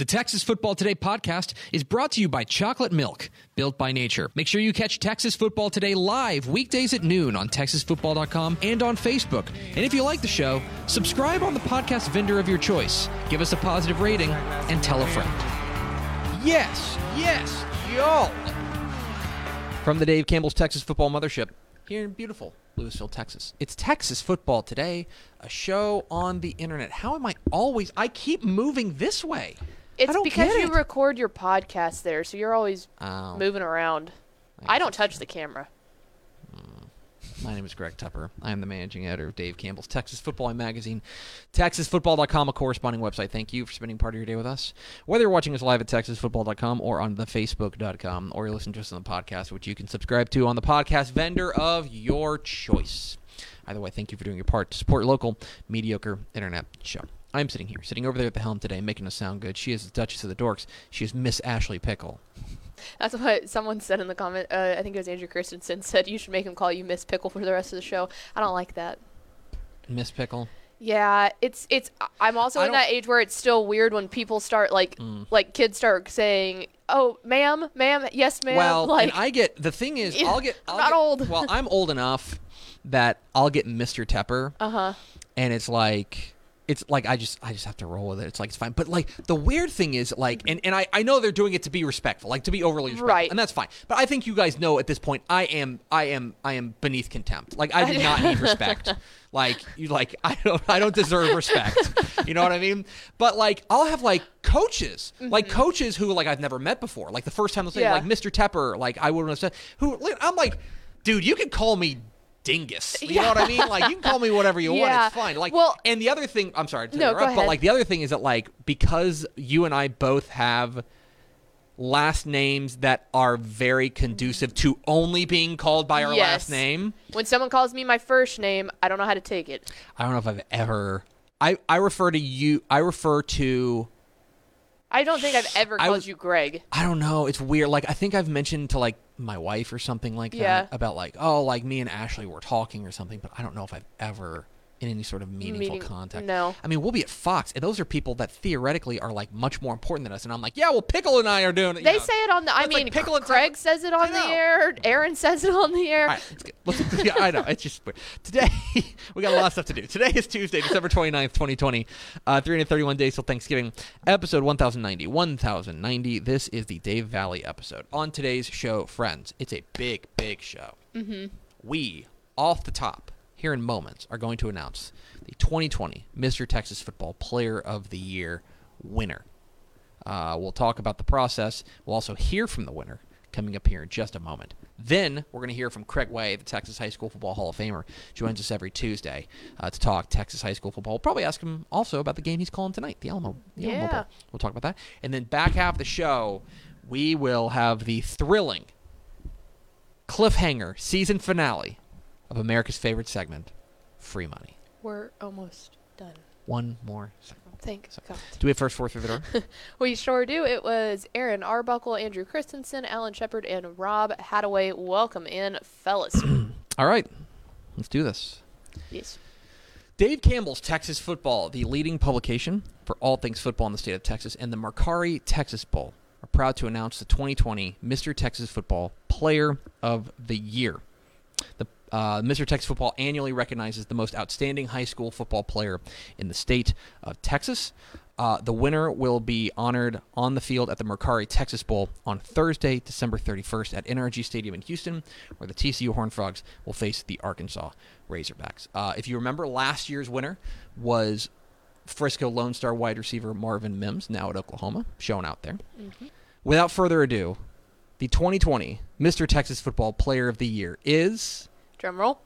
The Texas Football Today podcast is brought to you by Chocolate Milk, built by nature. Make sure you catch Texas Football Today live weekdays at noon on TexasFootball.com and on Facebook. And if you like the show, subscribe on the podcast vendor of your choice. Give us a positive rating and tell a friend. Yes, yes, y'all. From the Dave Campbell's Texas Football Mothership here in beautiful Lewisville, Texas. It's Texas Football Today, a show on the internet. How am I always? I keep moving this way. I It's because you it. record your podcast there, so you're always Oh. moving around. I don't touch the camera. Hmm. My name is Greg Tepper. I am the managing editor of Dave Campbell's Texas Football Magazine, TexasFootball.com, a corresponding website. Thank you for spending part of your day with us. Whether you're watching us live at TexasFootball.com or on the Facebook.com, or you're listening to us on the podcast, which you can subscribe to on the podcast vendor of your choice. Either way, thank you for doing your part to support your local mediocre internet show. I'm sitting here, sitting over there at the helm today, making us sound good. She is the Duchess of the Dorks. She is Miss Ashley Pickle. That's what someone said in the comment. Uh, I think it was Andrew Christensen said you should make him call you Miss Pickle for the rest of the show. I don't like that. Miss Pickle. Yeah, it's it's. I- I'm also I in that age where it's still weird when people start like Mm. like kids start saying, "Oh, ma'am, ma'am, yes, ma'am." Well, like and I get the thing is, I'll get. I'll not get- old. Well, I'm old enough that I'll get Mr. Tepper, uh huh. and it's like. It's like I just I just have to roll with it. It's like it's fine. But like the weird thing is like and, and I, I know they're doing it to be respectful, like to be overly respectful. Right. And that's fine. But I think you guys know at this point I am I am I am beneath contempt. Like I do not need respect. Like you like I don't I don't deserve respect. You know what I mean? But like I'll have like coaches. Like mm-hmm. coaches who like I've never met before. Like the first time they'll say Yeah. like Mr. Tepper, like I wouldn't have said who I'm like, dude, you can call me dingus. You know what I mean? Like you can call me whatever you want. It's fine. Like Well- and the other thing I'm sorry to No, interrupt, but like the other thing is that like because you and I both have last names that are very conducive to only being called by our Yes. last name. When someone calls me my first name, I don't know how to take it. I don't know if I've ever I I refer to you I refer to I don't think I've ever called was- you Greg. I don't know. It's weird. Like I think I've mentioned to like my wife or something like Yeah. that about like oh like me and Ashley were talking or something, but I don't know if I've ever in any sort of meaningful Meaning- contact. no. I mean, we'll be at Fox, and those are people that theoretically are like much more important than us. And I'm like, yeah, well, Pickle and I are doing it. They know. say it on the. I It's like mean, pickle and Greg Tepper. says it on the air. Aaron says it on the air. All right, let's, yeah, I know. It's just weird. Today, we got a lot of stuff to do. Today is Tuesday, December 29th, 2020. Uh, 331 days till Thanksgiving. Episode 1090. 1090. This is the Dave Valley episode. On today's show, friends, it's a big, big show. Mm-hmm. We, off the top, here in moments, are going to announce the 2020 Mr. Texas Football Player of the Year winner. Uh, we'll talk about the process. We'll also hear from the winner coming up here in just a moment. Then we're going to hear from Craig Way, the Texas High School Football Hall of Famer, joins us every Tuesday uh, to talk Texas high school football. We'll probably ask him also about the game he's calling tonight, the Alamo. The Alamo Yeah. Bowl. We'll talk about that. And then back half the show, we will have the thrilling cliffhanger season finale of America's favorite segment, Free Money. We're almost done. One more second. Thank God. Do we have first four through the door? We sure do. It was Aaron Arbuckle, Andrew Christensen, Alan Shepard, and Rob Hadaway. Welcome in, fellas. All right, let's do this. yes. Dave Campbell's Texas Football, the leading publication for all things football in the state of Texas, and the Mercari Texas Bowl are proud to announce the 2020 Mr. Texas Football Player of the Year. The uh, Mr. Texas Football annually recognizes the most outstanding high school football player in the state of Texas. Uh, the winner will be honored on the field at the Mercari Texas Bowl on Thursday, December 31st at NRG Stadium in Houston, where the TCU Horned Frogs will face the Arkansas Razorbacks. Uh, if you remember, last year's winner was Frisco Lone Star wide receiver Marvin Mims, now at Oklahoma, shown out there. Without further ado, the 2020 Mr. Texas Football Player of the Year is Drum roll.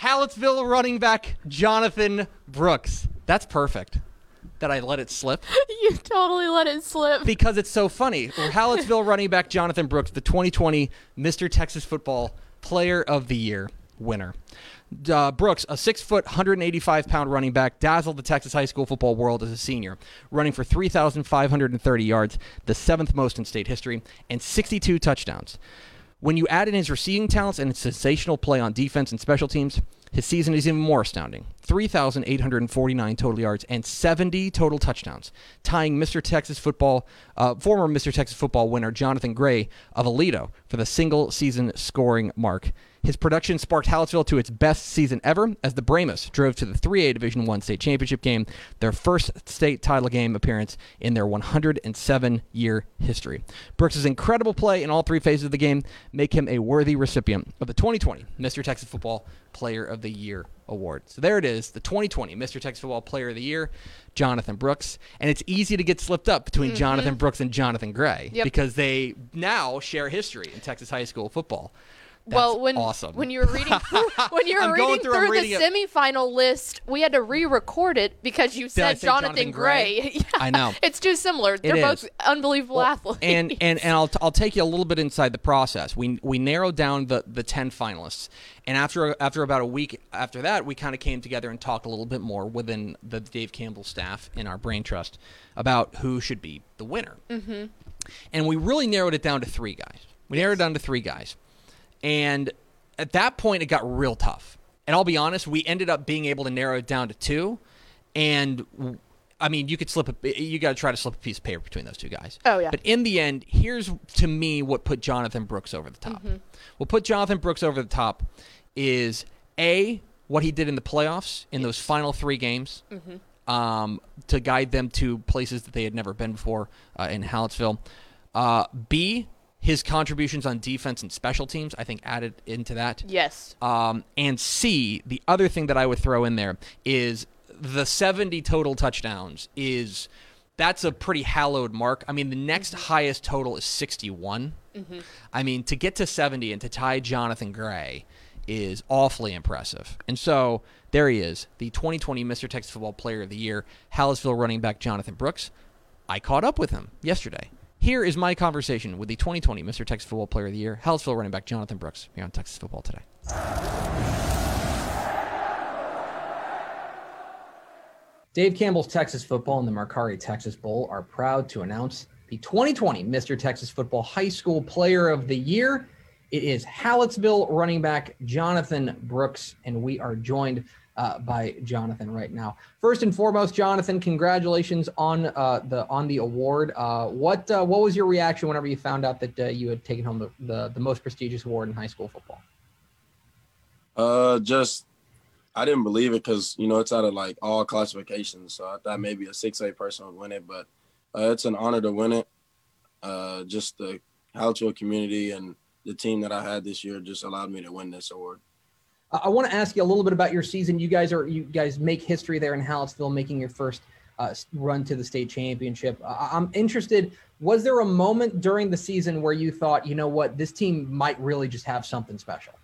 Hallettsville running back Jonathan Brooks. That's perfect that I let it slip you totally let it slip. because it's so funny. Hallettsville running back Jonathan Brooks, the 2020 Mr. Texas Football Player of the Year winner. Uh, Brooks, a six foot, 185 pound running back, dazzled the Texas high school football world as a senior, running for 3,530 yards, the seventh most in state history, and 62 touchdowns. When you add in his receiving talents and his sensational play on defense and special teams, his season is even more astounding 3,849 total yards and 70 total touchdowns, tying Mr. Texas football, uh, former Mr. Texas football winner Jonathan Gray of Aledo for the single season scoring mark. His production sparked Hallettsville to its best season ever as the Brahmas drove to the 3A Division One state championship game, their first state title game appearance in their 107-year history. Brooks' incredible play in all three phases of the game make him a worthy recipient of the 2020 Mr. Texas Football Player of the Year award. So there it is, the 2020 Mr. Texas Football Player of the Year, Jonathan Brooks. And it's easy to get slipped up between mm-hmm. Jonathan Brooks and Jonathan Gray Yep. because they now share history in Texas high school football. Well, when awesome. when you were reading when you were reading through- through, reading the it. semifinal list, we had to re-record it because you I said Jonathan, Jonathan Gray. Gray? Yeah, I know. it's too similar. They're both unbelievable athletes. and and and I'll I'll take you a little bit inside the process. We we narrowed down the the ten finalists, and after after about a week after that, we kind of came together and talked a little bit more within the Dave Campbell staff in our brain trust about who should be the winner. Mm-hmm. And we really narrowed it down to three guys. We narrowed it down to three guys, and at that point, it got real tough. And I'll be honest, we ended up being able to narrow it down to two, and. I mean, you could slip a, you got to try to slip a piece of paper between those two guys. Oh, yeah. But in the end, here's to me what put Jonathan Brooks over the top. What put Jonathan Brooks over the top is a what he did in the playoffs in those final three games um, to guide them to places that they had never been before uh, in Hallettsville. Uh, B his contributions on defense and special teams, I think, added into that. yes, Um, and C, the other thing that I would throw in there is the 70 total touchdowns is that's a pretty hallowed mark. I mean, the next highest total is 61. I mean, to get to 70 and to tie Jonathan Gray is awfully impressive. And so there he is, the 2020 Mr. Texas Football Player of the Year, Hallettsville running back Jonathan Brooks. I caught up with him yesterday. Here is my conversation with the 2020 Mr. Texas Football Player of the Year, Hallettsville running back Jonathan Brooks, here on Texas Football Today. Dave Campbell's Texas Football and the Mercari Texas Bowl are proud to announce the 2020 Mr. Texas Football High School Player of the Year. It is Hallettsville running back Jonathan Brooks, and we are joined uh, by Jonathan right now. First and foremost, Jonathan, congratulations on uh, the on the award. Uh, what uh, what was your reaction whenever you found out that uh, you had taken home the, the the most prestigious award in high school football? Uh, just I didn't believe it because you know it's out of like all classifications, so I thought maybe a six A person would win it, but uh, it's an honor to win it. Uh, just the Hallettsville community and the team that I had this year just allowed me to win this award. I- want to ask you a little bit about your season. You guys are you guys make history there in Hallettsville, making your first uh, run to the state championship. I- I'm interested. Was there a moment during the season where you thought, you know what, this team might really just have something special?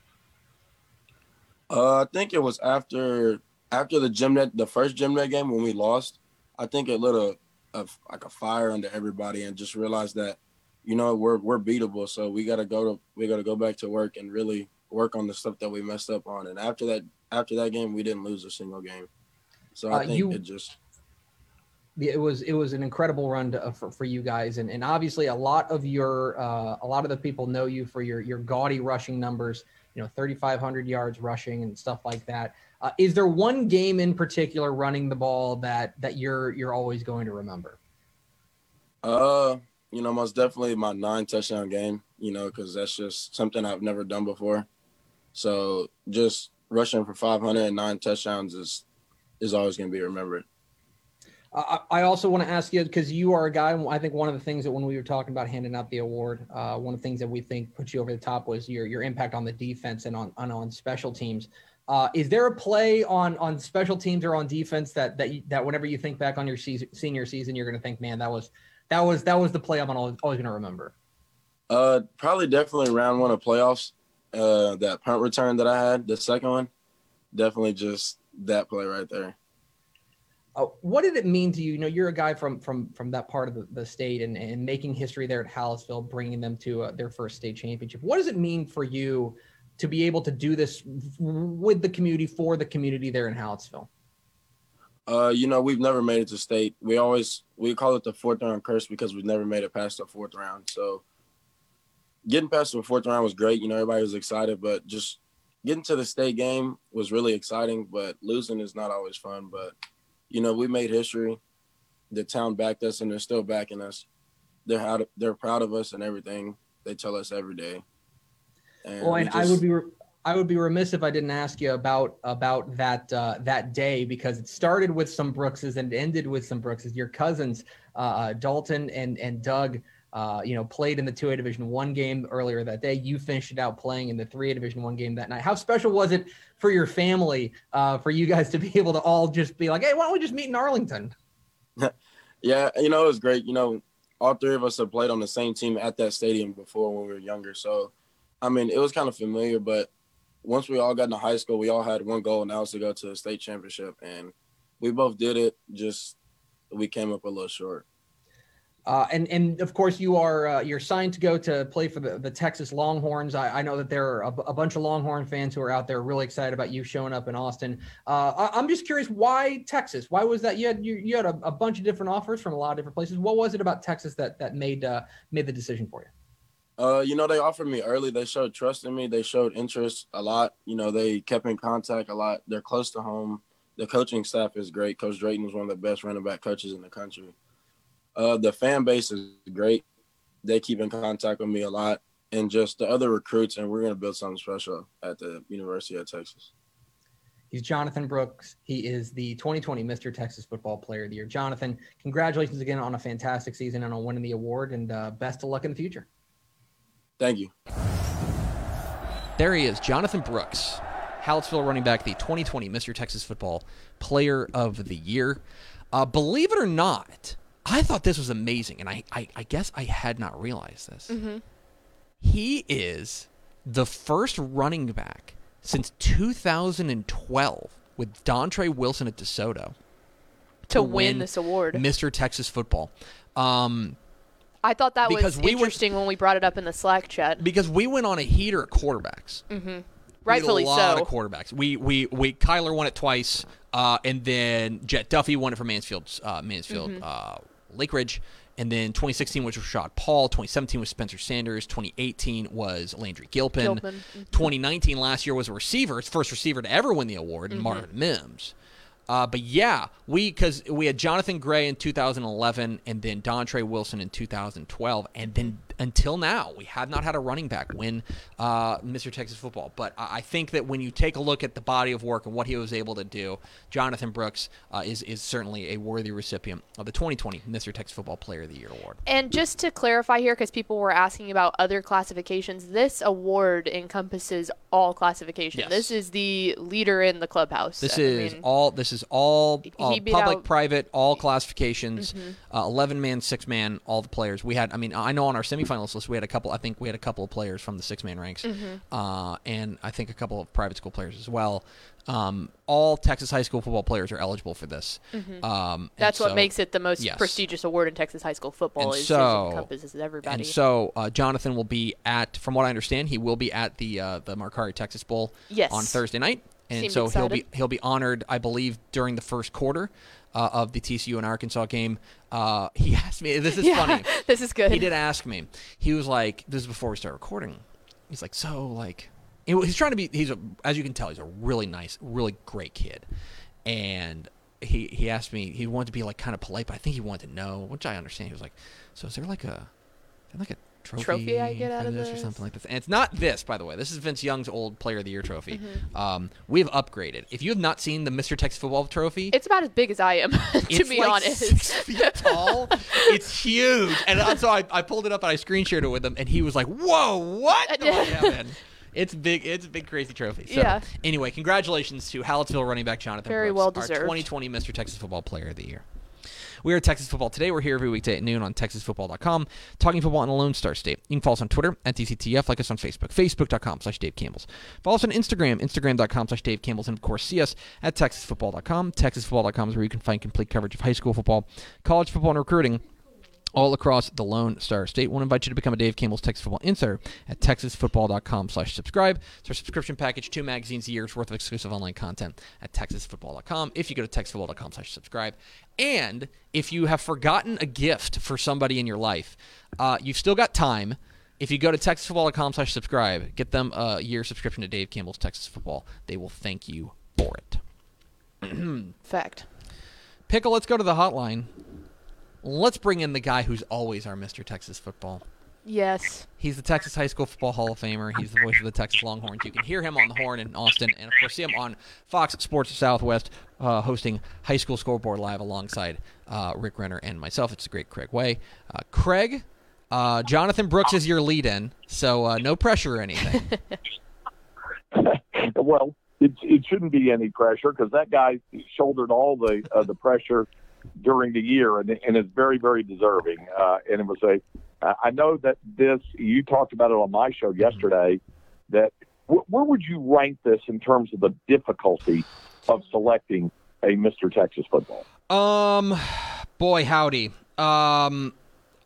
Uh, I think it was after after the gymnet, the first gymnet game when we lost. I think it lit a, a like a fire under everybody and just realized that you know we're we're beatable. So we gotta go to we gotta go back to work and really work on the stuff that we messed up on. And after that after that game, we didn't lose a single game. So I Uh, think you- it just Yeah, it was it was an incredible run to, for, for you guys, and, and obviously a lot of your uh, a lot of the people know you for your your gaudy rushing numbers. You know, 3,500 yards rushing and stuff like that. Uh, is there one game in particular running the ball that that you're you're always going to remember? Uh, you know, most definitely my nine touchdown game, you know, because that's just something I've never done before. So just rushing for 509 touchdowns is is always going to be remembered. I I also want to ask you because you are a guy. I think one of the things that when we were talking about handing out the award, uh, one of the things that we think put you over the top was your your impact on the defense and on and on special teams. Uh, is there a play on on special teams or on defense that that you, that whenever you think back on your season, senior season, you're going to think, man, that was that was that was the play I'm always, always going to remember. Uh, probably definitely round one of playoffs. Uh, that punt return that I had, the second one, definitely just that play right there. Uh, what did it mean to you? You know, you're a guy from from from that part of the, the state and, and making history there at Hallettsville, bringing them to uh, their first state championship. What does it mean for you to be able to do this with the community for the community there in Hallettsville? Uh, you know, we've never made it to state. We always we call it the fourth round curse because we've never made it past the fourth round. So getting past the fourth round was great. You know, everybody was excited, but just getting to the state game was really exciting. But losing is not always fun. But you know, we made history. The town backed us, and they're still backing us. They're how they're proud of us and everything. They tell us every day. And well, and just, I would be I would be remiss if I didn't ask you about about that uh, that day because it started with some Brookses and ended with some Brookses. Your cousins, uh, uh Dalton and and Doug, uh, you know, played in the two A Division One game earlier that day. You finished it out playing in the three A Division One game that night. How special was it for your family, uh, for you guys to be able to all just be like, "Hey, why don't we just meet in Arlington?" yeah, you know, it was great. You know, all three of us have played on the same team at that stadium before when we were younger. So, I mean, it was kind of familiar. But once we all got into high school, we all had one goal, and that was to go to the state championship, and we both did it. Just we came up a little short. Uh, and and of course you are uh, you're signed to go to play for the, the Texas Longhorns. I, I know that there are a, bunch of Longhorn fans who are out there really excited about you showing up in Austin. Uh, I, am just curious why Texas? Why was that? You had you, you had a, a, bunch of different offers from a lot of different places. What was it about Texas that that made uh, made the decision for you? Uh, you know, they offered me early. They showed trust in me. They showed interest a lot. You know, they kept in contact a lot. They're close to home. The coaching staff is great. Coach Drayton is one of the best running back coaches in the country. Uh, the fan base is great. They keep in contact with me a lot, and just the other recruits, and we're going to build something special at the University of Texas. He's Jonathan Brooks. He is the 2020 Mr. Texas Football Player of the Year. Jonathan, congratulations again on a fantastic season and on winning the award, and uh, best of luck in the future. Thank you. There he is, Jonathan Brooks, Hallettsville running back, the 2020 Mr. Texas Football Player of the Year. Uh, believe it or not, I thought this was amazing, and I, I, I guess I had not realized this. Mm-hmm. He is the first running back since 2012 with Dontre Wilson at DeSoto to, to win, win, this award, Mr. Texas Football. Um, I thought that was interesting we were, when we brought it up in the Slack chat because we went on a heater at quarterbacks. Mm-hmm. Rightfully we a lot so. Of quarterbacks. We we we Kyler won it twice, uh, and then Jett Duffey won it for Mansfield. Uh, Mansfield. Mm-hmm. Uh, Lakeridge. And then 2016 was Rashad Paul. 2017 was Spencer Sanders. 2018 was Landry Gilpin. Gilpin. Mm-hmm. 2019 last year was a receiver, his first receiver to ever win the award, mm-hmm. Marvin Mims. Uh, but yeah, we because we had Jonathan Gray in 2011 and then Dontre Wilson in 2012, and then until now we have not had a running back win uh, Mr. Texas Football. But I think that when you take a look at the body of work and what he was able to do, Jonathan Brooks uh, is is certainly a worthy recipient of the 2020 Mr. Texas Football Player of the Year award. And just to clarify here, because people were asking about other classifications, this award encompasses all classifications. Yes. This is the leader in the clubhouse. This I is mean, all. This is all uh, public, out, private, all classifications. Mm-hmm. Uh, Eleven man, six man, all the players. We had. I mean, I know on our semifinalist list we had a couple. I think we had a couple of players from the six man ranks, mm-hmm. uh, and I think a couple of private school players as well. Um, all Texas high school football players are eligible for this. Mm-hmm. Um, That's what makes it the most yes. prestigious award in Texas high school football. And is so, encompasses everybody. And so uh, Jonathan will be at, from what I understand, he will be at the uh, the Mercari Texas Bowl yes. on Thursday night, and Seemed so excited. he'll be he'll be honored, I believe, during the first quarter. Uh, of the TCU and Arkansas game, uh, he asked me. This is yeah, funny. this is good. He did ask me. He was like, "This is before we start recording." He's like, "So, like, he's trying to be he's a as you can tell he's a really nice really great kid and he he asked me he wanted to be like kind of polite but i think he wanted to know which i understand he was like so is there like a like a trophy, trophy I get out of this, this, or something like this and it's not this by the way this is vince young's old player of the year trophy mm-hmm. um, we have upgraded if you have not seen the mr texas football trophy it's about as big as i am to be like honest six feet tall it's huge and so I, I pulled it up and i screen shared it with him and he was like whoa what yeah, man it's big. It's a big crazy trophy. So, Yeah. Anyway, congratulations to Hallettsville running back Jonathan Very Brooks, well our deserved. 2020 Mr. Texas Football Player of the Year. We are Texas Football Today. We're here every weekday at noon on TexasFootball.com, talking football in a Lone Star State. You can follow us on Twitter at DCTF, like us on Facebook, Facebook.com slash Dave Campbell's. Follow us on Instagram, Instagram.com slash Dave Campbell's, and of course, see us at TexasFootball.com. TexasFootball.com is where you can find complete coverage of high school football, college football, and recruiting all across the Lone Star State. Want to invite you to become a Dave Campbell's Texas Football Insider at texasfootball.com slash subscribe. It's our subscription package, two magazines a year's worth of exclusive online content at texasfootball.com if you go to texasfootball.com slash subscribe. And if you have forgotten a gift for somebody in your life, uh, you've still got time. If you go to texasfootball.com slash subscribe, get them a year subscription to Dave Campbell's Texas Football. They will thank you for it. Fact. Pickle, let's go to the hotline. Let's bring in the guy who's always our Mr. Texas Football. Yes. He's the Texas High School Football Hall of Famer. He's the voice of the Texas Longhorns. You can hear him on the horn in Austin, and of course, see him on Fox Sports Southwest, uh, hosting High School Scoreboard Live alongside uh, Rick Renner and myself. It's the great Craig Way. Uh, Craig, uh, Jonathan Brooks is your lead-in, so uh, no pressure or anything. well, it, it shouldn't be any pressure because that guy shouldered all the uh, the pressure during the year and, and is very very deserving. Uh, and it was a I know that this you talked about it on my show yesterday. That wh- where would you rank this in terms of the difficulty of selecting a Mr. Texas football? Um, boy, howdy. Um,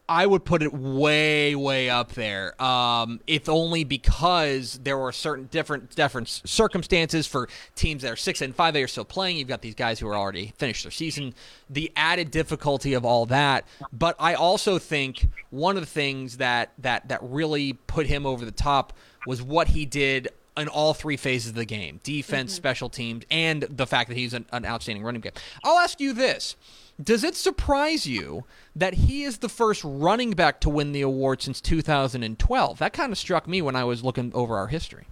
I would put it way, way up there. Um, if only because there were certain different different circumstances for teams that are six and five that are still playing. You've got these guys who are already finished their season. The added difficulty of all that, but I also think one of the things that that that really put him over the top was what he did in all three phases of the game defense, special teams, and the fact that he's an, an outstanding running game. I'll ask you this Does it surprise you that he is the first running back to win the award since 2012? That kind of struck me when I was looking over our history.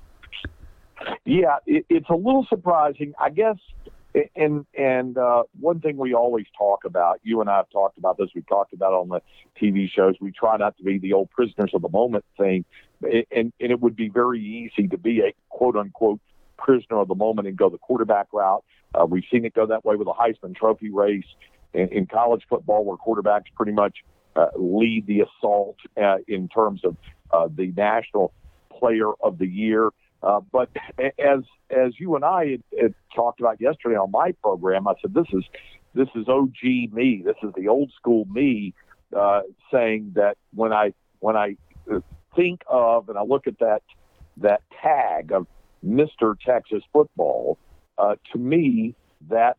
Yeah, it, it's a little surprising, I guess. And and uh, one thing we always talk about, you and I have talked about this. We've talked about on the TV shows. We try not to be the old prisoners of the moment thing, and and it would be very easy to be a quote unquote prisoner of the moment and go the quarterback route. Uh, we've seen it go that way with the Heisman Trophy race in, in college football, where quarterbacks pretty much uh, lead the assault uh, in terms of uh, the national player of the year. Uh, but as as you and I had, had talked about yesterday on my program, I said this is this is OG me. This is the old school me uh, saying that when I when I think of and I look at that that tag of Mr. Texas football, uh, to me that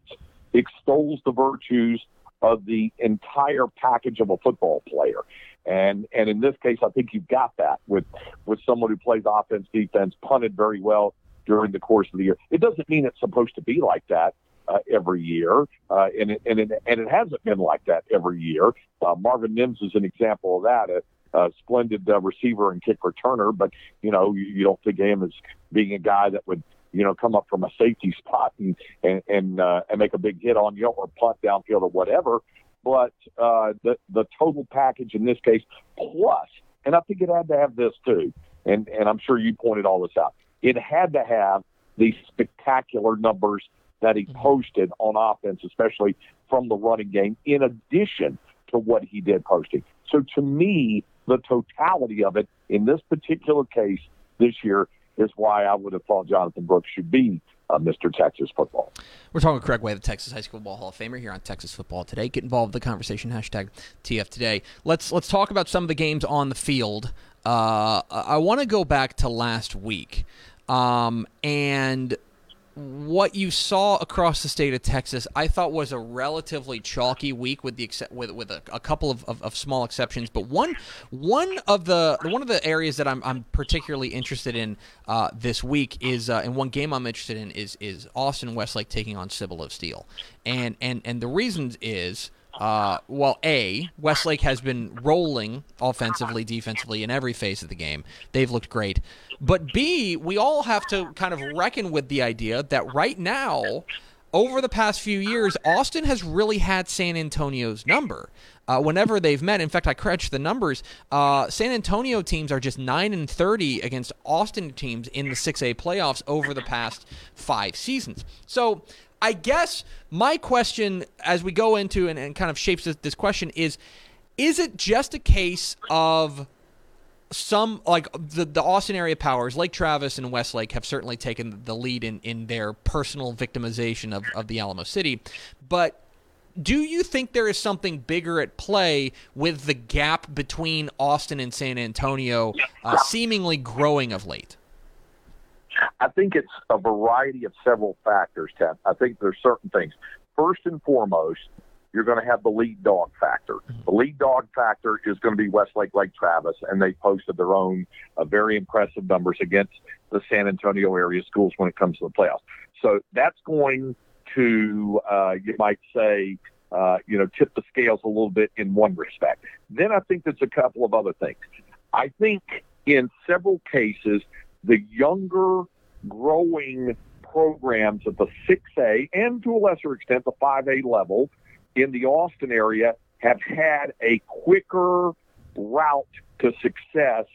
extols the virtues of the entire package of a football player. And and in this case, I think you've got that with with someone who plays offense, defense, punted very well during the course of the year. It doesn't mean it's supposed to be like that uh, every year, uh, and it, and it, and it hasn't been like that every year. Uh, Marvin Mims is an example of that. A, a splendid uh, receiver and kick returner, but you know you, you don't think of him as being a guy that would you know come up from a safety spot and and and, uh, and make a big hit on you or punt downfield or whatever but uh, the the total package in this case plus, and I think it had to have this too, and and I'm sure you pointed all this out. It had to have these spectacular numbers that he posted on offense, especially from the running game, in addition to what he did posting. So to me, the totality of it in this particular case this year is why I would have thought Jonathan Brooks should be uh, Mr. Texas football. We're talking with Craig Way, the Texas High School Ball Hall of Famer, here on Texas Football Today. Get involved in the conversation. Hashtag TF Today. Let's let's talk about some of the games on the field. Uh, I want to go back to last week, um, and what you saw across the state of Texas, I thought was a relatively chalky week with the with with a, a couple of, of, of, small exceptions. But one one of the one of the areas that I'm, I'm particularly interested in uh, this week is uh, and one game I'm interested in is is Austin Westlake taking on Cibolo of Steele, and and and the reasons is. Uh, well, A, Westlake has been rolling offensively, defensively in every phase of the game. They've looked great. But B, we all have to kind of reckon with the idea that right now, over the past few years, Austin has really had San Antonio's number. Uh, whenever they've met, in fact, I crunched the numbers. Uh, San Antonio teams are just nine and thirty against Austin teams in the six A playoffs over the past five seasons. So. I guess my question, as we go into and, and kind of shapes this, this question, is: Is it just a case of some like the the Austin area powers, Lake Travis and Westlake, have certainly taken the lead in in their personal victimization of of the Alamo City, but. Do you think there is something bigger at play with the gap between Austin and San Antonio uh, seemingly growing of late? I think it's a variety of several factors, Ted. I think there's certain things. First and foremost, you're going to have the lead dog factor. Mm-hmm. The lead dog factor is going to be Westlake Lake Travis, and they posted their own uh, very impressive numbers against the San Antonio area schools when it comes to the playoffs. So that's going to, uh, you might say, uh, you know, tip the scales a little bit in one respect. Then I think there's a couple of other things. I think in several cases, the younger growing programs at the 6A and to a lesser extent the 5A level in the Austin area have had a quicker route to success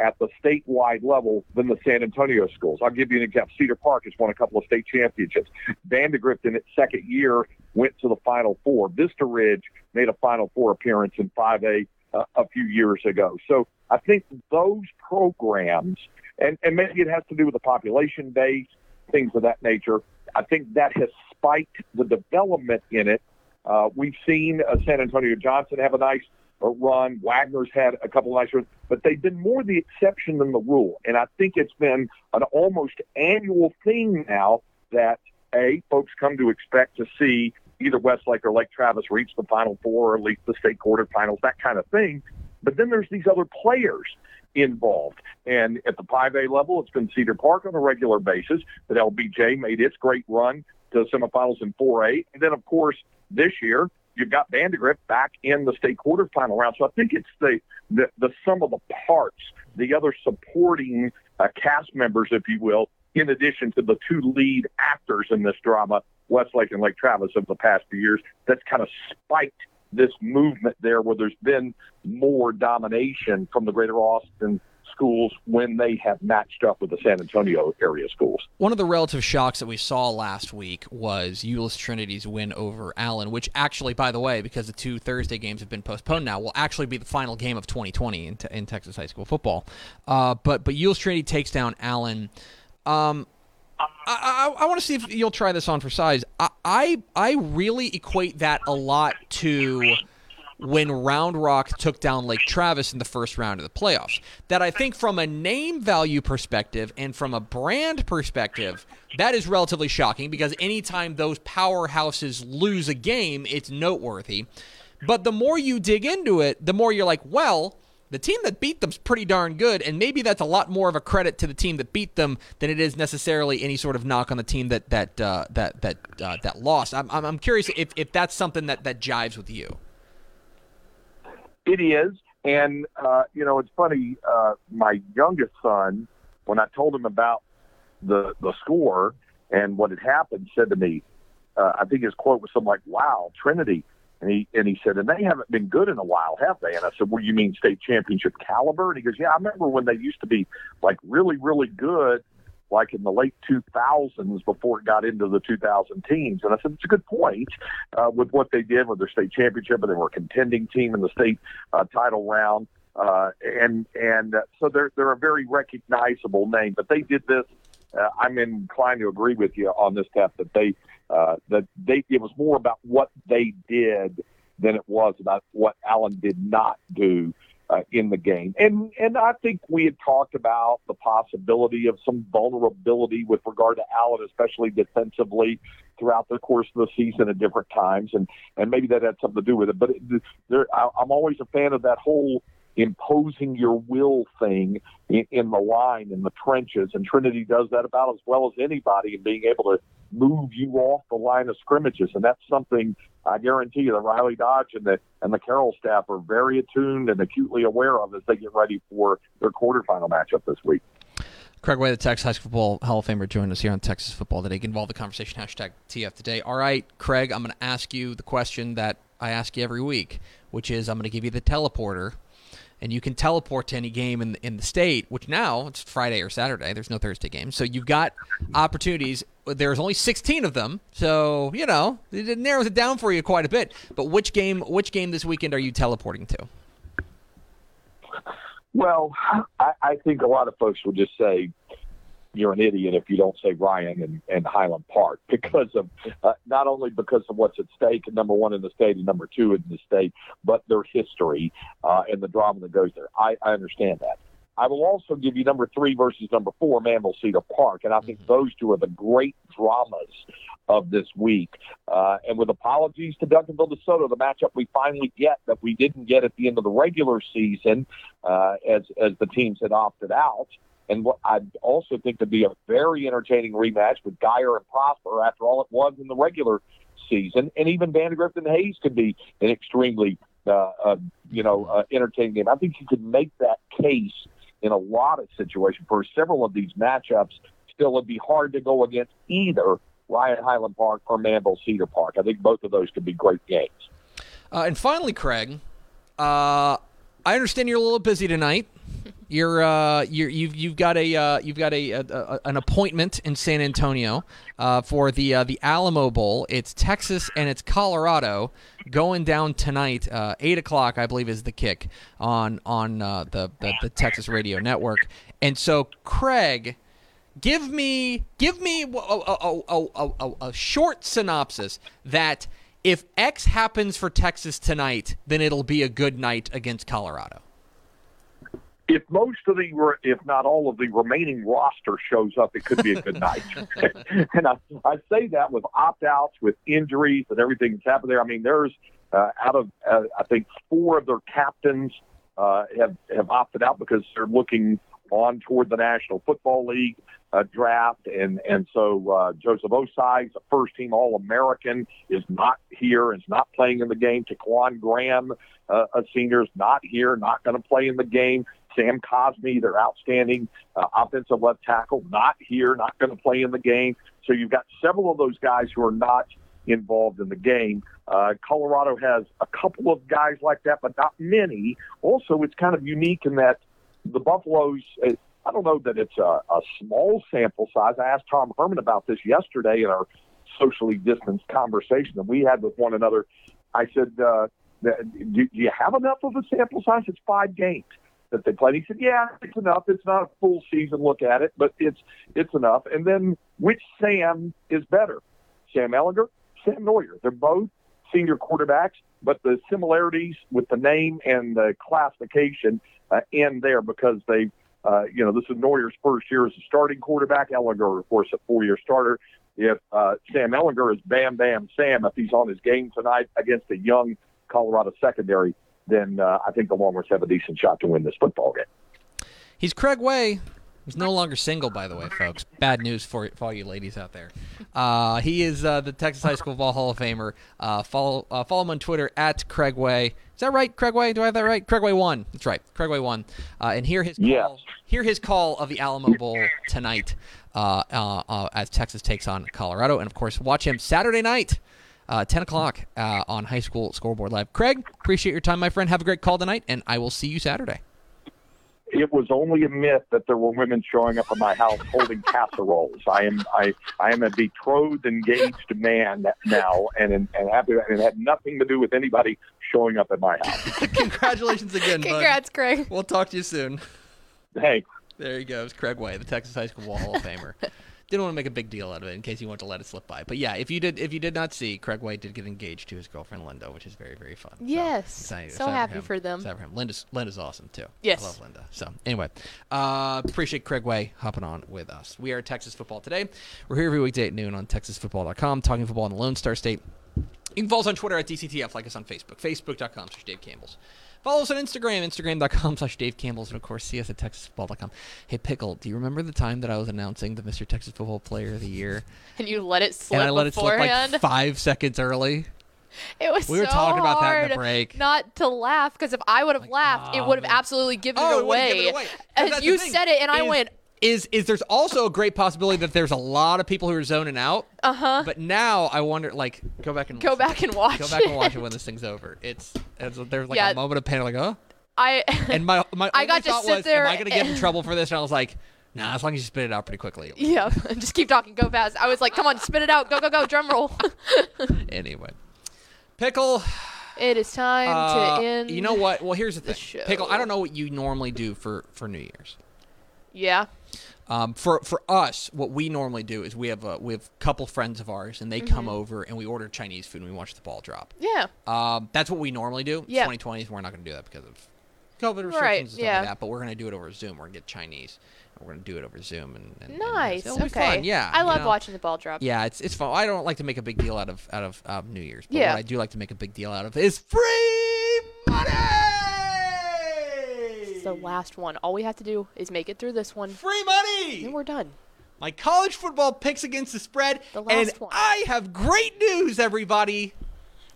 at the statewide level than the San Antonio schools. I'll give you an example. Cedar Park has won a couple of state championships. Vandegrift in its second year went to the Final Four. Vista Ridge made a Final Four appearance in 5A uh, a few years ago. So I think those programs, and, and maybe it has to do with the population base, things of that nature, I think that has spiked the development in it uh, we've seen uh, San Antonio Johnson have a nice run. Wagner's had a couple of nice runs, but they've been more the exception than the rule. And I think it's been an almost annual thing now that a folks come to expect to see either Westlake or Lake Travis reach the Final Four or at least the state quarterfinals, that kind of thing. But then there's these other players involved. And at the 5A level, it's been Cedar Park on a regular basis. That LBJ made its great run to semifinals in 4A. And then, of course, this year, you've got Vandegrift back in the state quarterfinal round. So I think it's the, the, the sum of the parts, the other supporting uh, cast members, if you will, in addition to the two lead actors in this drama, Westlake and Lake Travis, of the past few years, that's kind of spiked this movement there where there's been more domination from the greater Austin schools when they have matched up with the San Antonio area schools. One of the relative shocks that we saw last week was Euless Trinity's win over Allen, which actually, by the way, because the two Thursday games have been postponed now, will actually be the final game of 2020 in, in Texas high school football. Uh, but but Euless Trinity takes down Allen. Um, I, I, I want to see if you'll try this on for size. I, I I really equate that a lot to when Round Rock took down Lake Travis in the first round of the playoffs. That I think from a name value perspective and from a brand perspective, that is relatively shocking because anytime those powerhouses lose a game, it's noteworthy. But the more you dig into it, the more you're like, well, the team that beat them's pretty darn good, and maybe that's a lot more of a credit to the team that beat them than it is necessarily any sort of knock on the team that that uh, that that uh, that lost. I'm I'm curious if, if that's something that that jives with you. It is, and uh, you know, it's funny. Uh, my youngest son, when I told him about the the score and what had happened, said to me, uh, I think his quote was something like, "Wow, Trinity." And he and he said, and they haven't been good in a while, have they? And I said, well, you mean state championship caliber? And he goes, yeah, I remember when they used to be like really, really good, like in the late 2000s before it got into the 2000 teams. And I said, it's a good point uh, with what they did with their state championship, and they were a contending team in the state uh, title round. Uh, and and uh, so they're they're a very recognizable name, but they did this. Uh, I'm inclined to agree with you on this, Steph, that they uh, that they it was more about what they did than it was about what Allen did not do uh, in the game. And and I think we had talked about the possibility of some vulnerability with regard to Allen, especially defensively, throughout the course of the season at different times, and and maybe that had something to do with it. But it, there, I, I'm always a fan of that whole imposing your will thing in, in the line in the trenches, and Trinity does that about as well as anybody, and being able to move you off the line of scrimmages, and that's something I guarantee you the Riley Dodge and the and the Carroll staff are very attuned and acutely aware of as they get ready for their quarterfinal matchup this week. Craig Way, the Texas High School Football Hall of Famer, joined us here on Texas Football today. Get involved in the conversation. Hashtag TF today. All right, Craig, I'm going to ask you the question that I ask you every week, which is I'm going to give you the teleporter, and you can teleport to any game in the, in the state. Which now it's Friday or Saturday. There's no Thursday game, so you've got opportunities. There's only 16 of them, so you know it narrows it down for you quite a bit. But which game? Which game this weekend are you teleporting to? Well, I, I think a lot of folks will just say you're an idiot if you don't say Ryan and, and Highland Park because of uh, not only because of what's at stake, number one in the state and number two in the state, but their history uh, and the drama that goes there. I, I understand that. I will also give you number three versus number four, Manvel Cedar Park, and I think mm-hmm. those two are the great dramas of this week. Uh, and with apologies to Duncanville DeSoto, the matchup we finally get that we didn't get at the end of the regular season, uh, as as the teams had opted out. And what I also think to be a very entertaining rematch with Guyer and Prosper after all it was in the regular season, and even Vandegrift and Hays could be an extremely uh, uh, you know uh, entertaining game. I think you could make that case in a lot of situations for several of these matchups. Still, it'd be hard to go against either Ryan Highland Park or Manvel Cedar Park. I think both of those could be great games. Uh, and finally, Craig, uh, I understand you're a little busy tonight. You're, uh, you're you've you've got a uh, you've got a, a, a, an appointment in San Antonio uh, for the uh, the Alamo Bowl. It's Texas and it's Colorado going down tonight. Uh, Eight o'clock, I believe, is the kick on on uh, the, the the Texas Radio Network. And so, Craig, give me give me a, a, a, short synopsis that if X happens for Texas tonight, then it'll be a good night against Colorado. If most of the, if not all of the remaining roster shows up, it could be a good night. and I, I say that with opt-outs, with injuries, and everything that's happened there. I mean, there's uh, out of uh, I think four of their captains uh, have have opted out because they're looking on toward the National Football League uh, draft, and and so uh, Joseph Ossai, a first team All American, is not here, is not playing in the game. Ta'Quon Graham, uh, a senior, is not here, not going to play in the game. Sam Cosmi, their outstanding uh, offensive left tackle, not here, not going to play in the game. So you've got several of those guys who are not involved in the game. Uh, Colorado has a couple of guys like that, but not many. Also, it's kind of unique in that the Buffaloes. Uh, I don't know that it's a, a small sample size. I asked Tom Herman about this yesterday in our socially distanced conversation that we had with one another. I said, uh, do you have enough of a sample size? It's five games that they played. He said, "Yeah, it's enough. It's not a full season look at it, but it's it's enough." And then, which Sam is better, Sam Ehlinger, Sam Noyer? They're both senior quarterbacks, but the similarities with the name and the classification uh, end there because they uh, you know, this is Noyer's first year as a starting quarterback. Ehlinger, of course, a four-year starter. If uh, Sam Ehlinger is Bam Bam Sam, if he's on his game tonight against a young Colorado secondary, then uh, I think the Longhorns have a decent shot to win this football game. He's Craig Way. He's no longer single, by the way, folks. Bad news for, for all you ladies out there. Uh, he is uh, the Texas High School Ball Hall of Famer. Uh, follow uh, follow him on Twitter at Craig Way. Is that right, Craig Way? Do I have that right? Craig Way one. That's right. Craig Way one. Uh, and hear his call. Yes. Hear his call of the Alamo Bowl tonight uh, as Texas takes on Colorado, and of course, watch him Saturday night. Uh, 10 o'clock uh, on High School Scoreboard Live. Craig, appreciate your time, my friend. Have a great call tonight, and I will see you Saturday it was only a myth that there were women showing up at my house holding casseroles. I am I I am a betrothed, engaged man now, and and, and happy, and it had nothing to do with anybody showing up at my house. Congratulations again, Congrats, bud. Craig. We'll talk to you soon. Thanks. There he goes, Craig Way, the Texas High School Hall of Famer. Didn't want to make a big deal out of it in case you want to let it slip by. But yeah, if you did, if you did not see, Craig Way did get engaged to his girlfriend Linda, which is very, very fun. Yes, so, so happy for, for them. for him. Linda's Linda's awesome too. Yes, I love Linda. So anyway, uh, appreciate Craig Way hopping on with us. We are Texas Football today. We're here every weekday at noon on TexasFootball.com, talking football in the Lone Star State. You can follow us on Twitter at DCTF, like us on Facebook, Facebook.com slash Dave Campbell's. Follow us on Instagram, Instagram.com slash Dave Campbell's, and of course, see us at TexasFootball.com. Hey, Pickle, do you remember the time that I was announcing the Mr. Texas Football Player of the Year? And you let it slip And I let beforehand? it slip like five seconds early? It was we were so talking about that in the hard break. Not to laugh because if I would have Like, laughed, it oh, would have oh. absolutely given Oh, it it away. given it away. you said it, and I went, is is there's also a great possibility that there's a lot of people who are zoning out. Uh huh. But now I wonder, like, go back and Go back and watch. Go back and watch it. when this thing's over. It's, it's there's like Yeah. a moment of panic, like, oh. I And my my I got to thought sit was, there am I gonna get in trouble for this? And I was like, nah, as long as you spit it out pretty quickly. yeah, just keep talking. Go fast. I was like, come on, spit it out. Go go go. Drum roll. Anyway, pickle. it is time uh, to end. you know what? Well, here's the the thing. Pickle. I don't know what you normally do for for New Year's. Yeah. Um, for for us, what we normally do is we have a we have a couple friends of ours, and they Mm-hmm. come over and we order Chinese food and we watch the ball drop. Yeah. Um, that's what we normally do. Yeah. 2020s, we're not going to do that because of COVID restrictions Right, and stuff yeah. like that. But we're going to do it over Zoom. We're going to get Chinese. and We're going to do it over Zoom and, and and Nice. be okay. fun. Yeah, I love know. watching the ball drop. Yeah, it's it's fun. I don't like to make a big deal out of out of uh, New Year's. But Yeah. what I do like to make a big deal out of is free money. The last one. All we have to do is make it through this one, Free money. and we're done. My college football picks against the spread, The last and one. I have great news, everybody.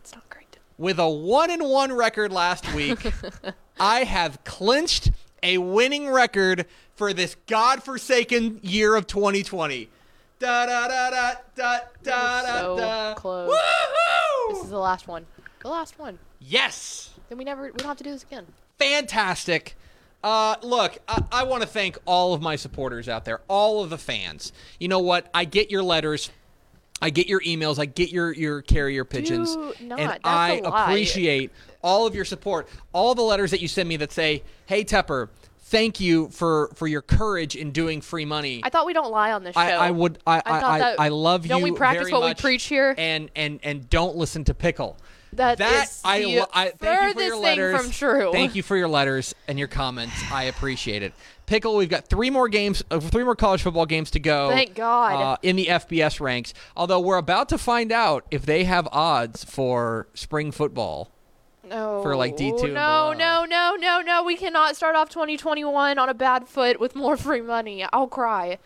It's not great. With a one and one record last week, I have clinched a winning record for this godforsaken year of 2020. Da da da da da da da so da. close. This is the last one. The last one. Yes, Then we never. We don't have to do this again. fantastic. Uh, look, I, I want to thank all of my supporters out there, all of the fans. You know what? I get your letters. I get your emails. I get your your carrier pigeons, Do not. and That's I appreciate all of your support. All the letters that you send me that say, "Hey Tepper, thank you for for your courage in doing free money." I thought we don't lie on this show. I, I would. I. I I, I, that- I love don't you. we practice very what we preach here? And and and don't listen to pickle. That that is I, the I thank you for your thing letters. from true. Thank you for your letters and your comments. I appreciate it. Pickle, we've got three more games, uh, three more college football games to go. Thank God. Uh, in the FBS ranks. Although we're about to find out if they have odds for spring football. No. for, like, D2 No, no, no, no, no. We cannot start off 2021 on a bad foot with more free money. I'll cry.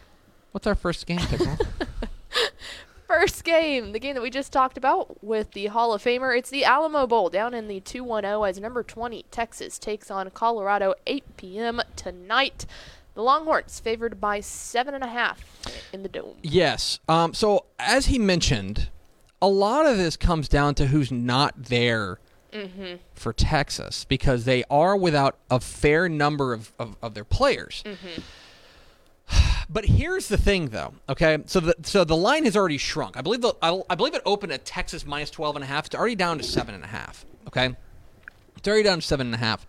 What's our first game, Pickle? First game, the game that we just talked about with the Hall of Famer. It's the Alamo Bowl down in the 210 as number 20 Texas takes on Colorado 8 p.m. tonight. The Longhorns favored by seven and a half in the dome. Yes. Um, so as he mentioned, a lot of this comes down to who's not there for Texas because they are without a fair number of, of, of their players. But here's the thing, though. Okay, so the so the line has already shrunk. I believe the I, I believe it opened at Texas minus twelve and a half. It's already down to seven and a half. Okay, it's already down to seven and a half.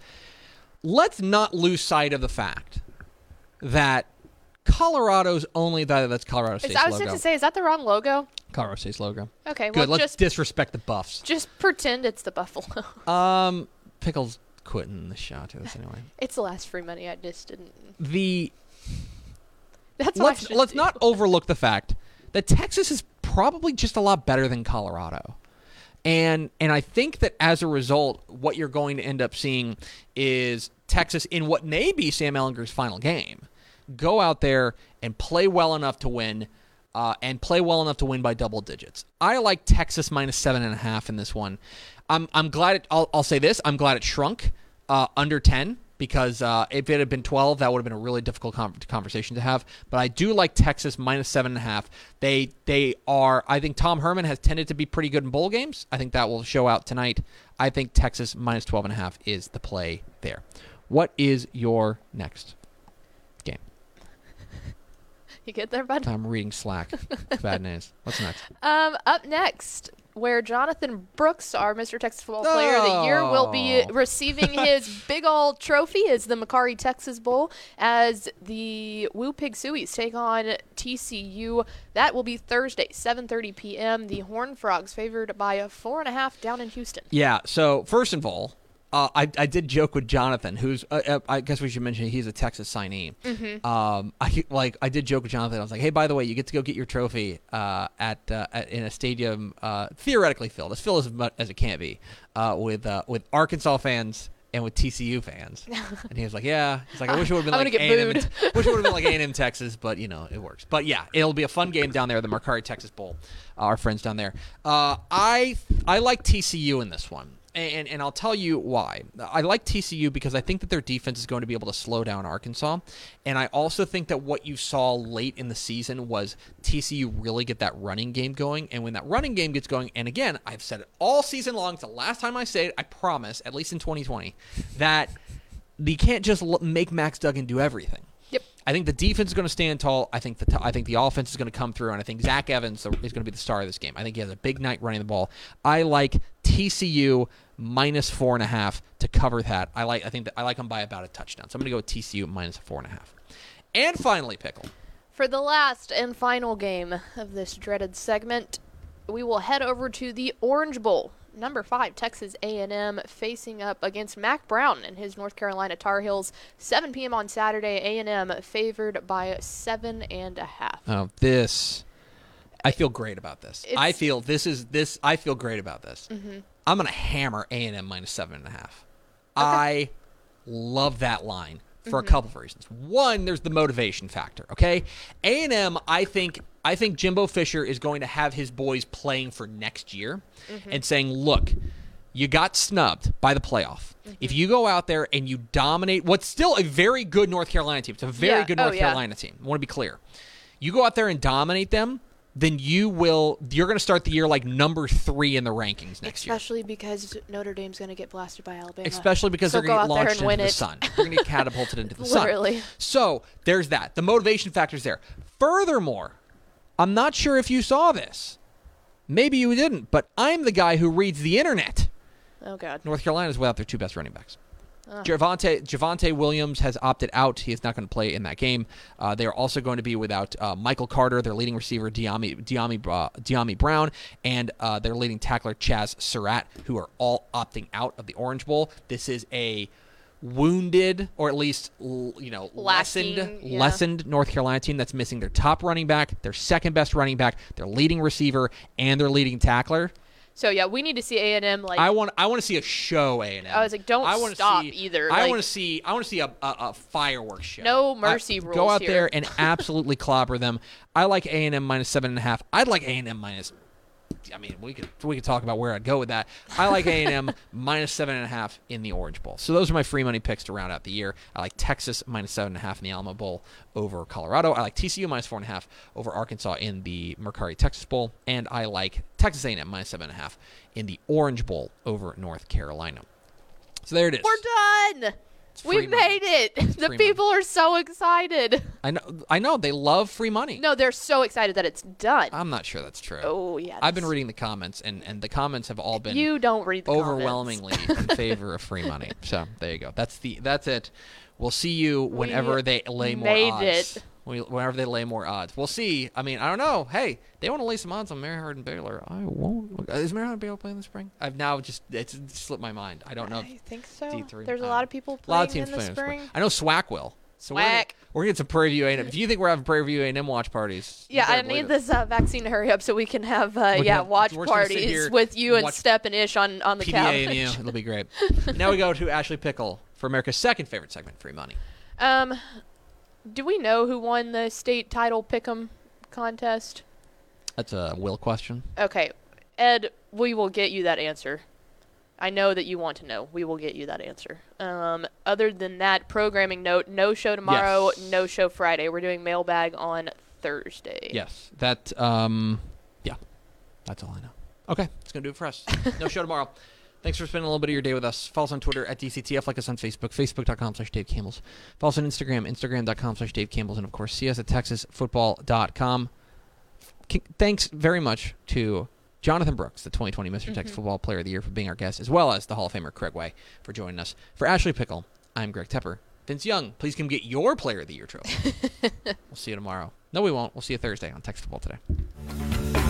Let's not lose sight of the fact that Colorado's only that that's Colorado State's I was logo. going to say, is that the wrong logo? Colorado State's logo. Okay, Good. well, Let's just disrespect the Buffs. just pretend it's the Buffalo. Um, Pickles quitting the show to this anyway. it's the last free money. I just didn't. The That's let's let's do. not overlook the fact that Texas is probably just a lot better than Colorado. And and I think that as a result, what you're going to end up seeing is Texas in what may be Sam Ehlinger's final game, go out there and play well enough to win, uh, and play well enough to win by double digits. I like Texas minus seven and a half in this one. I'm I'm glad it. I'll, I'll say this. I'm glad it shrunk uh, under ten because uh, if it had been 12, that would have been a really difficult con- conversation to have. But I do like Texas minus seven and a half. They they are. I think Tom Herman has tended to be pretty good in bowl games. I think that will show out tonight. I think Texas minus 12 and a half is the play there. What is your next? You get there, bud? I'm reading Slack. Bad news. What's next? Um, up next, where Jonathan Brooks, our Mr. Texas Football Player of the Year, will be Oh. receiving his big old trophy is the Mercari Texas Bowl as the Woo Pig Sueys take on TCU. That will be Thursday, 7:30 p.m. The Horn Frogs favored by a four and a half down in Houston. Yeah. So first of all, uh, I I did joke with Jonathan, who's uh, uh, I guess we should mention he's a Texas signee. Um, I like I did joke with Jonathan. I was like, hey, by the way, you get to go get your trophy uh, at, uh, at in a stadium uh, theoretically filled, as filled as as it can be, uh, with uh, with Arkansas fans. And with TCU fans, and he was like, "Yeah." He's like, "I wish it would have been like A&M booed. wish it would have been like A&M Texas, but you know it works. But yeah, it'll be a fun game down there, the Mercari Texas Bowl. Our friends down there. Uh, I I like TCU in this one. And, and I'll tell you why. I like TCU because I think that their defense is going to be able to slow down Arkansas. And I also think that what you saw late in the season was TCU really get that running game going. And when that running game gets going, and again, I've said it all season long, it's the last time I say it, I promise, at least in 2020, that you can't just make Max Duggan do everything. I think the defense is going to stand tall. I think the I think the offense is going to come through, and I think Zach Evans uh, is going to be the star of this game. I think he has a big night running the ball. I like TCU minus four and a half to cover that. I like I think that I like them by about a touchdown. So I'm going to go with TCU minus four and a half. And finally, pickle. For the last and final game of this dreaded segment, we will head over to the Orange Bowl. Number five, Texas A&M facing up against Mack Brown and his North Carolina Tar Heels. 7 p.m. on Saturday. A&M favored by seven and a half. Oh, this. I feel great about this. It's- I feel this is this. I feel great about this. Mm-hmm. I'm gonna hammer A and M minus seven and a half. I love that line for a mm-hmm. couple of reasons. One, there's the motivation factor. Okay, A and M. I think I think Jimbo Fisher is going to have his boys playing for next year mm-hmm. and saying, look. You got snubbed by the playoff. Mm-hmm. If you go out there and you dominate what's still a very good North Carolina team, it's a very Yeah. good Oh, North yeah. Carolina team. I want to be clear. You go out there and dominate them, then you will. You're going to start the year like number three in the rankings next year. Especially because Notre Dame's going to get blasted by Alabama. Especially because So they're going to get launched into win the it. sun. They're going to get catapulted into the sun. So there's that. The motivation factor's there. Furthermore, I'm not sure if you saw this. Maybe you didn't, but I'm the guy who reads the internet. Oh, God. North Carolina's without their two best running backs. Javonte Javonte Williams has opted out. He is not going to play in that game. Uh, they are also going to be without uh, Michael Carter, their leading receiver, Dyami Dyami, uh, Dyami Brown, and uh, their leading tackler Chaz Surratt, who are all opting out of the Orange Bowl. This is a wounded or at least you know Lacking, lessened yeah. lessened North Carolina team that's missing their top running back, their second best running back, their leading receiver, and their leading tackler. So, yeah, we need to see A&M, like, I want I want to see a show A and M. I was like, don't I wanna stop see, either, I like- want to see I want to see a, a, a fireworks show. No mercy I- rules Go out here. there and absolutely clobber them. I like A and M minus seven and a half. I'd like A and M minus. I mean, we could we could talk about where I'd go with that. I like A and M minus seven and a half in the Orange Bowl. So those are my free money picks to round out the year. I like Texas minus seven and a half in the Alamo Bowl over Colorado. I like TCU minus four and a half over Arkansas in the Mercari Texas Bowl, and I like Texas A and M minus seven and a half in the Orange Bowl over North Carolina. So there it is. we're done. We money. made it. The free people are so excited. I know. I know they love free money. No, they're so excited that it's done. I'm not sure that's true. oh, yeah. I've been reading the comments, and and the comments have all been You don't read overwhelmingly in favor of free money. So there you go. That's the that's it. We'll see you whenever We they lay more made odds. it. Whenever they lay more odds, we'll see. I mean, I don't know. Hey, they want to lay some odds on Mary Hardin Baylor. I won't. Is Mary Hardin Baylor playing this spring? I've now just it's slipped my mind. I don't know. I think so. D3. There's a lot of people A lot of teams in the playing this spring. I know SWAC will. So we're gonna, we're gonna get some Prairie View A&M. If you think we're having Prairie View A&M watch parties, Yeah, I need this uh, vaccine to hurry up so we can have uh, We yeah have- watch we're just gonna sit parties with you and Step and Ish on on the PDA and couch. you. It'll be great. now we go to Ashley Pickle for America's second favorite segment, Free Money. Um, do we know who won the state title pick'em contest? That's a will question. Okay, Ed, we will get you that answer. I know that you want to know. We will get you that answer. Um, other than that, programming note: no show tomorrow, Yes. no show Friday. We're doing mailbag on Thursday. Yes, that. Um, yeah, that's all I know. Okay, it's gonna do it for us. no show tomorrow. Thanks for spending a little bit of your day with us. Follow us on Twitter at DCTF, like us on Facebook, facebook.com slash Dave Campbell's. Follow us on Instagram, instagram.com slash Dave Campbell's, and of course, see us at texasfootball.com. Thanks very much to Jonathan Brooks, the 2020 mister Texas mm-hmm. Football Player of the Year, for being our guest, as well as the Hall of Famer Craig Way for joining us. For Ashley Pickle, I'm Greg Tepper. Vince Young, please come get your Player of the Year trophy. we'll see you tomorrow. No, we won't. We'll see you Thursday on Texas Football Today.